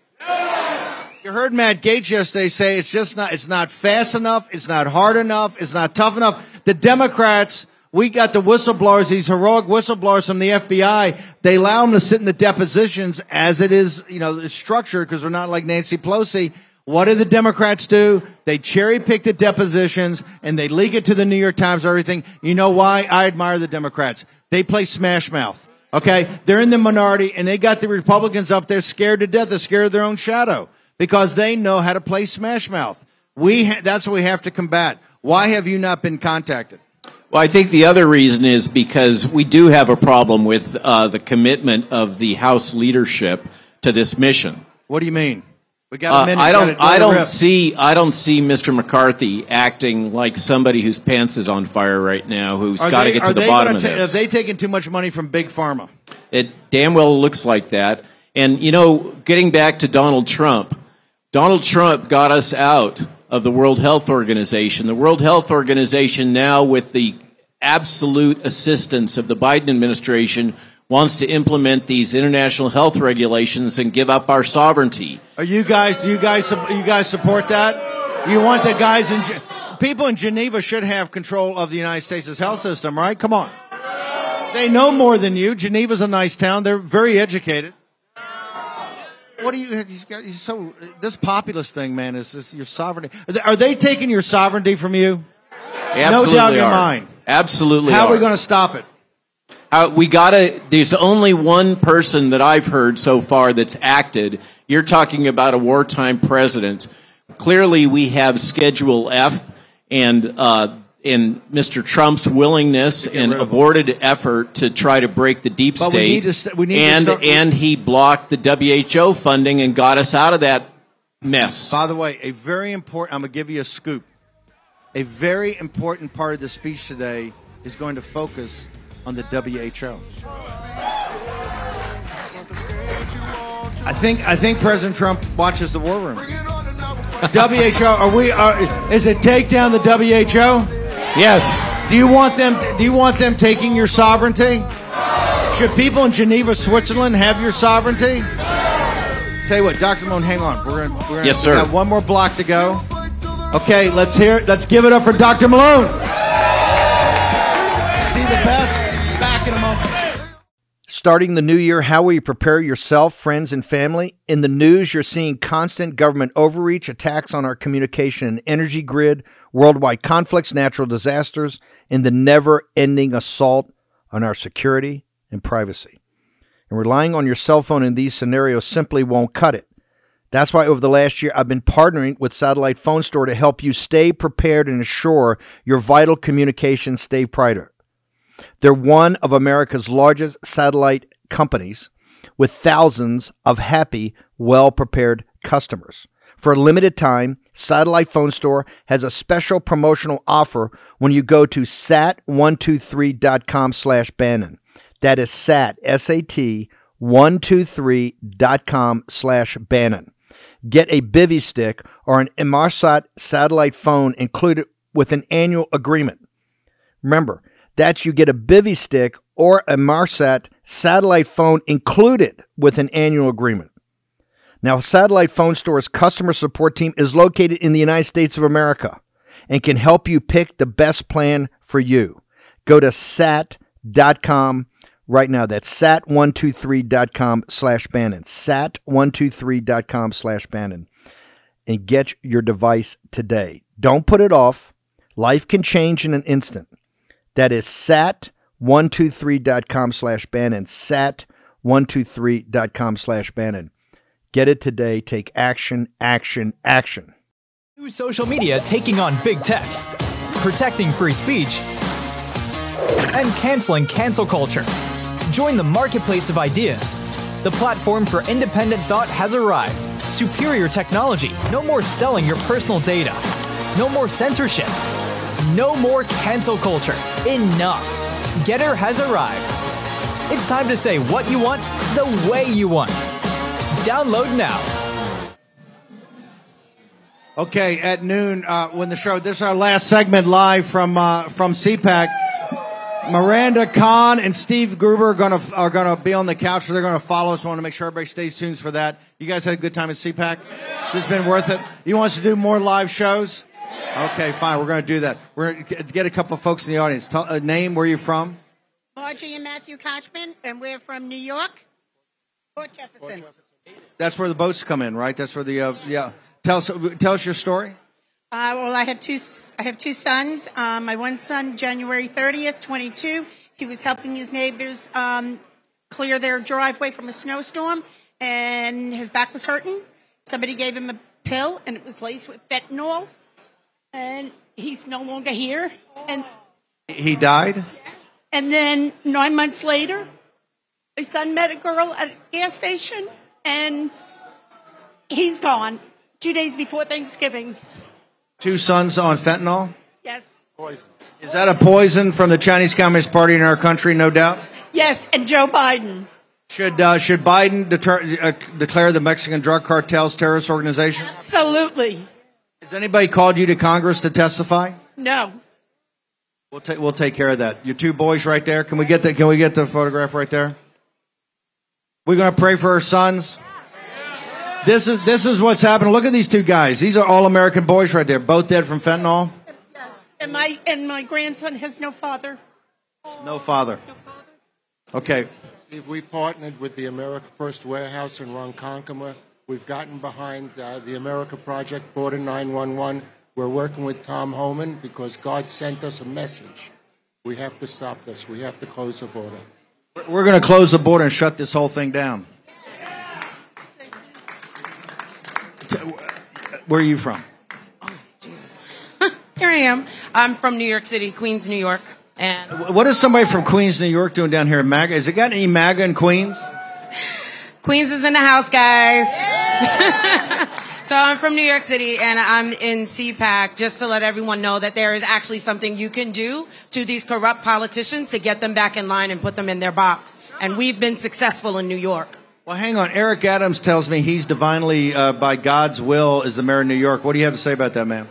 You heard Matt Gaetz yesterday say it's just not, it's not fast enough, it's not hard enough, it's not tough enough. The Democrats, we got the whistleblowers, these heroic whistleblowers from the FBI. They allow them to sit in the depositions as it is, you know, it's structured because they're not like Nancy Pelosi. What do the Democrats do? They cherry pick the depositions and they leak it to the New York Times or everything. You know why? I admire the Democrats. They play smash mouth. Okay. They're in the minority and they got the Republicans up there scared to death. They're scared of their own shadow because they know how to play smash mouth. We, ha- that's what we have to combat. Why have you not been contacted? Well, I think the other reason is because we do have a problem with uh, the commitment of the House leadership to this mission. What do you mean? We got a Uh. I don't. I don't rip. see. I don't see Mr. McCarthy acting like somebody whose pants is on fire right now, Who's got to get to the bottom of ta- this. Have they taken too much money from Big Pharma? It damn well looks like that. And you know, getting back to Donald Trump, Donald Trump got us out of the World Health Organization. The World Health Organization now, with the absolute assistance of the Biden administration, wants to implement these international health regulations and give up our sovereignty. Are you guys? Do you guys? You guys support that? You want the guys in? People in Geneva should have control of the United States' health system, right? Come on. They know more than you. Geneva's a nice town. They're very educated. What do you? He's, so this populist thing, man, is this your sovereignty? Are they, are they taking your sovereignty from you? Absolutely no doubt in your mind. Absolutely. How are we going to stop it? Uh, we gotta. There's only one person that I've heard so far that's acted. You're talking about a wartime president. Clearly, we have Schedule F and uh, and Mr. Trump's willingness and aborted effort to try to break the deep But we state. need to st- we need to and and he blocked the WHO funding and got us out of that mess. By the way, a very important. I'm going to give you a scoop. A very important part of the speech today is going to focus on the WHO. I think I think President Trump watches the War Room. WHO, are we? Are, is it take down the WHO? Yes. Do you want them? Do you want them taking your sovereignty? Should people in Geneva, Switzerland, have your sovereignty? Tell you what, Dr. Malone, hang on. We're gonna, we're gonna Yes, we sir. got one more block to go. Okay, let's hear. Let's give it up for Dr. Malone. See the best. Back in a moment. Starting the new year, how will you prepare yourself, friends, and family? In the news, you're seeing constant government overreach, attacks on our communication and energy grid, worldwide conflicts, natural disasters, and the never ending assault on our security and privacy. And relying on your cell phone in these scenarios simply won't cut it. That's why over the last year, I've been partnering with Satellite Phone Store to help you stay prepared and ensure your vital communications stay brighter. They're one of America's largest satellite companies with thousands of happy, well prepared customers. For a limited time, Satellite Phone Store has a special promotional offer when you go to sat123.com slash Bannon. That is sat, S-A-T, 123.com slash Bannon. Get a Bivy stick or an Inmarsat satellite phone included with an annual agreement. Remember, that's you get a Bivy stick or a Marsat satellite phone included with an annual agreement. Now, Satellite Phone Store's customer support team is located in the United States of America and can help you pick the best plan for you. Go to sat.com right now. That's sat123.com slash Bannon. Sat123.com slash Bannon. And get your device today. Don't put it off. Life can change in an instant. That is sat123.com slash Bannon. Sat123.com slash Bannon. Get it today. Take action, action, action. New social media taking on big tech, protecting free speech, and canceling cancel culture. Join the marketplace of ideas. The platform for independent thought has arrived. Superior technology. No more selling your personal data. No more censorship. No more cancel culture. Enough. Gettr has arrived. It's time to say what you want the way you want. Download now. Okay, at noon uh, when the show. This is our last segment live from uh, from CPAC. Miranda Khan and Steve Gruber are gonna are gonna be on the couch. So they're gonna follow us. I want to make sure everybody stays tuned for that. You guys had a good time at CPAC? Has this has been worth it? You want us to do more live shows? Okay, fine. We're going to do that. We're going to get a couple of folks in the audience. Tell a name. Where are you from? Margie and Matthew Kochman, and we're from New York, Port Jefferson. That's where the boats come in, right? That's where the uh, yeah. Tell us tell us your story. Uh, well, I have two. I have two sons. Um, my one son, January thirtieth, twenty-two. He was helping his neighbors um, clear their driveway from a snowstorm, and his back was hurting. Somebody gave him a pill, and it was laced with fentanyl, and he's no longer here. And He died. and then nine months later, my son met a girl at a gas station, and he's gone. Two days before Thanksgiving. Two sons on fentanyl. Yes. Poison. Is that a poison from the Chinese Communist Party in our country? No doubt. Yes, and Joe Biden. Should uh, should Biden deter, uh, declare the Mexican drug cartels terrorist organization? Absolutely. Has anybody called you to Congress to testify? No. We'll take we'll take care of that. Your two boys right there. Can we get the Can we get the photograph right there? We're going to pray for our sons. This is this is what's happening. Look at these two guys. These are all American boys right there. Both dead from fentanyl. Yes. And my and my grandson has no father. No father. Okay. Steve, we partnered with the America First Warehouse in Ronkonkoma. We've gotten behind uh, the America Project, Border 911. We're working with Tom Homan because God sent us a message. We have to stop this. We have to close the border. We're going to close the border and shut this whole thing down. T- Where are you from? Oh, Jesus. (laughs) Here I am. I'm from New York City, Queens, New York. And What is somebody from Queens, New York doing down here in MAGA? Has it got any MAGA in Queens? Queens is in the house, guys. (laughs) so I'm from New York City and I'm in CPAC just to let everyone know that there is actually something you can do to these corrupt politicians to get them back in line and put them in their box. And we've been successful in New York. Well, hang on. Eric Adams tells me he's divinely, uh, by God's will, is the mayor of New York. What do you have to say about that, man?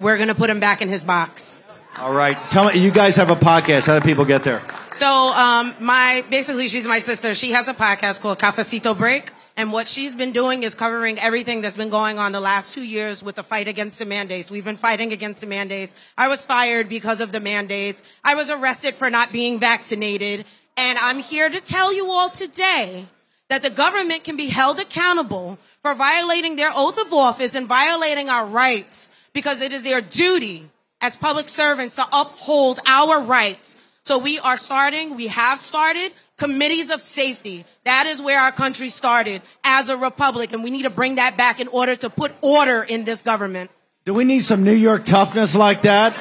We're going to put him back in his box. All right. Tell me, you guys have a podcast. How do people get there? So, um, my basically, she's my sister. She has a podcast called Cafecito Break, and what she's been doing is covering everything that's been going on the last two years with the fight against the mandates. We've been fighting against the mandates. I was fired because of the mandates. I was arrested for not being vaccinated, and I'm here to tell you all today that the government can be held accountable for violating their oath of office and violating our rights because it is their duty as public servants to uphold our rights. So we are starting, we have started committees of safety. That is where our country started as a republic, and we need to bring that back in order to put order in this government. Do we need some New York toughness like that?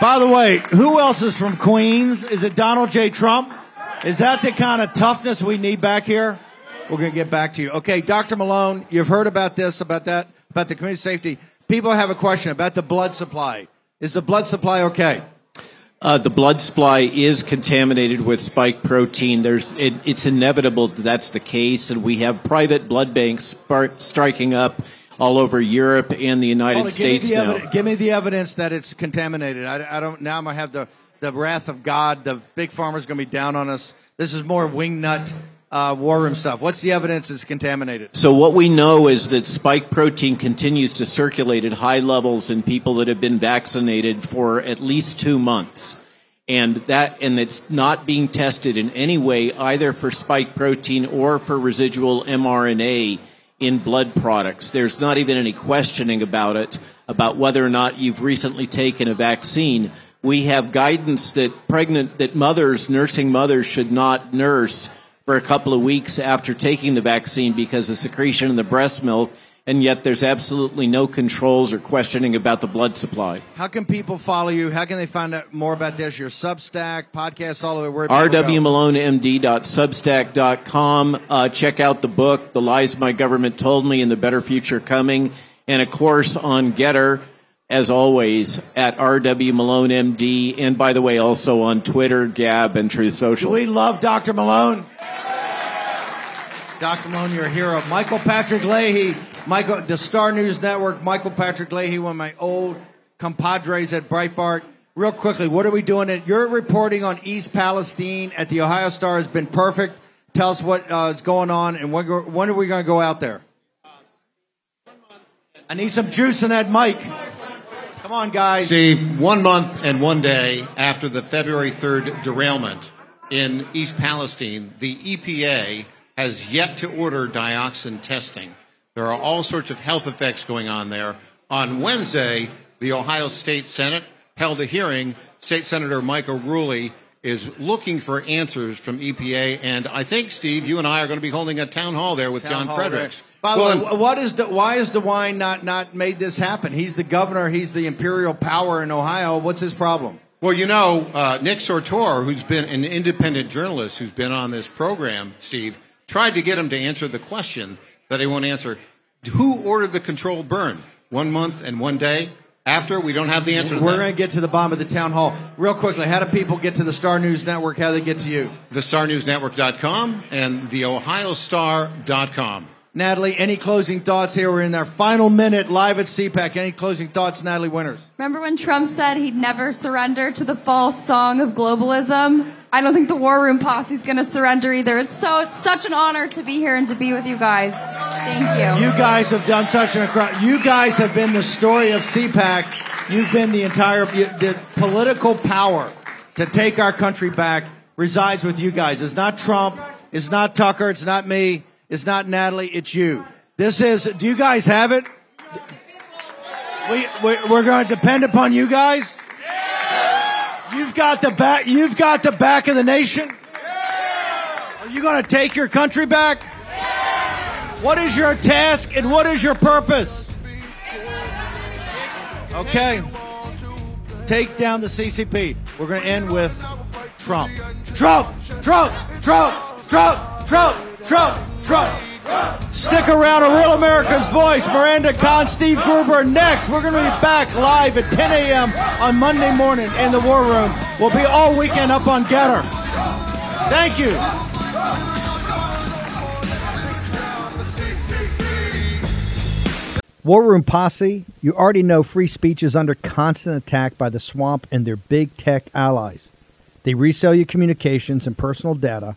By the way, who else is from Queens? Is it Donald J. Trump? Is that the kind of toughness we need back here? We're going to get back to you. Okay, Dr. Malone, you've heard about this, about that, about the community safety. People have a question about the blood supply. Is the blood supply okay? Uh, the blood supply is contaminated with spike protein. There's, it, it's inevitable that that's the case, and we have private blood banks spark, striking up all over Europe and the United Hold States give me, the now. evidence, give me the evidence that it's contaminated. I, I don't. Now I'm gonna have the the wrath of God. The big Pharma's gonna be down on us. This is more wingnut uh, war room stuff. What's the evidence it's contaminated? So what we know is that spike protein continues to circulate at high levels in people that have been vaccinated for at least two months. And that, and it's not being tested in any way either for spike protein or for residual mRNA in blood products. There's not even any questioning about it, about whether or not you've recently taken a vaccine. We have guidance that pregnant, that mothers, nursing mothers should not nurse for a couple of weeks after taking the vaccine because of secretion in the breast milk, and yet there's absolutely no controls or questioning about the blood supply. How can people follow you? How can they find out more about this? Your Substack, podcast, all over. Where do people rwmalonemd.substack.com. Uh, check out the book, The Lies My Government Told Me and the Better Future Coming. And a course, on Gettr, as always, at RW Malone MD. And by the way, also on Twitter, Gab, and Truth Social. we love Dr. Malone? Dr. Malone, you're a hero. Michael Patrick Leahy, Michael, the Star News Network. Michael Patrick Leahy, one of my old compadres at Breitbart. Real quickly, what are we doing? Your reporting on East Palestine at the Ohio Star has been perfect. Tell us what uh, is going on and when, when are we going to go out there? I need some juice in that mic. Come on, guys. Steve, one month and one day after the February 3rd derailment in East Palestine, the EPA has yet to order dioxin testing. There are all sorts of health effects going on there. On Wednesday, the Ohio State Senate held a hearing. State Senator Mike O'Rourke is looking for answers from EPA, and I think, Steve, you and I are going to be holding a town hall there with Town John Fredericks. there. By the Well, way, what is the, why is DeWine not, not made this happen? He's the governor. He's the imperial power in Ohio. What's his problem? Well, you know, uh, Nick Sortor, who's been an independent journalist who's been on this program, Steve, tried to get him to answer the question that he won't answer. Who ordered the controlled burn? One month and one day after? We don't have the answer to We're going to get to the bottom of the town hall real quickly. How do people get to the Star News Network? How do they get to you? TheStarNewsNetwork.com and the TheOhioStar.com. Natalie, any closing thoughts here? We're in our final minute live at CPAC. Any closing thoughts, Natalie Winters? Remember when Trump said he'd never surrender to the false song of globalism? I don't think the War Room posse is going to surrender either. It's so it's such an honor to be here and to be with you guys. Thank you. You guys have done such an incredible. You guys have been the story of CPAC. You've been the entire the political power to take our country back resides with you guys. It's not Trump. It's not Tucker. It's not me. It's not Natalie. It's you. This is. Do you guys have it? We, we we're going to depend upon you guys. You've got the back. You've got the back of the nation. Are you going to take your country back? What is your task and what is your purpose? Okay. Take down the CCP. We're going to end with Trump. Trump, Trump, Trump, Trump, Trump, Trump, Trump. Stick around, a real America's voice. Miranda Khan, Steve Gruber. Next, we're going to be back live at 10 a.m. on Monday morning in the War Room. We'll be all weekend up on Gettr. Thank you. War Room Posse, you already know free speech is under constant attack by the swamp and their big tech allies. They resell your communications and personal data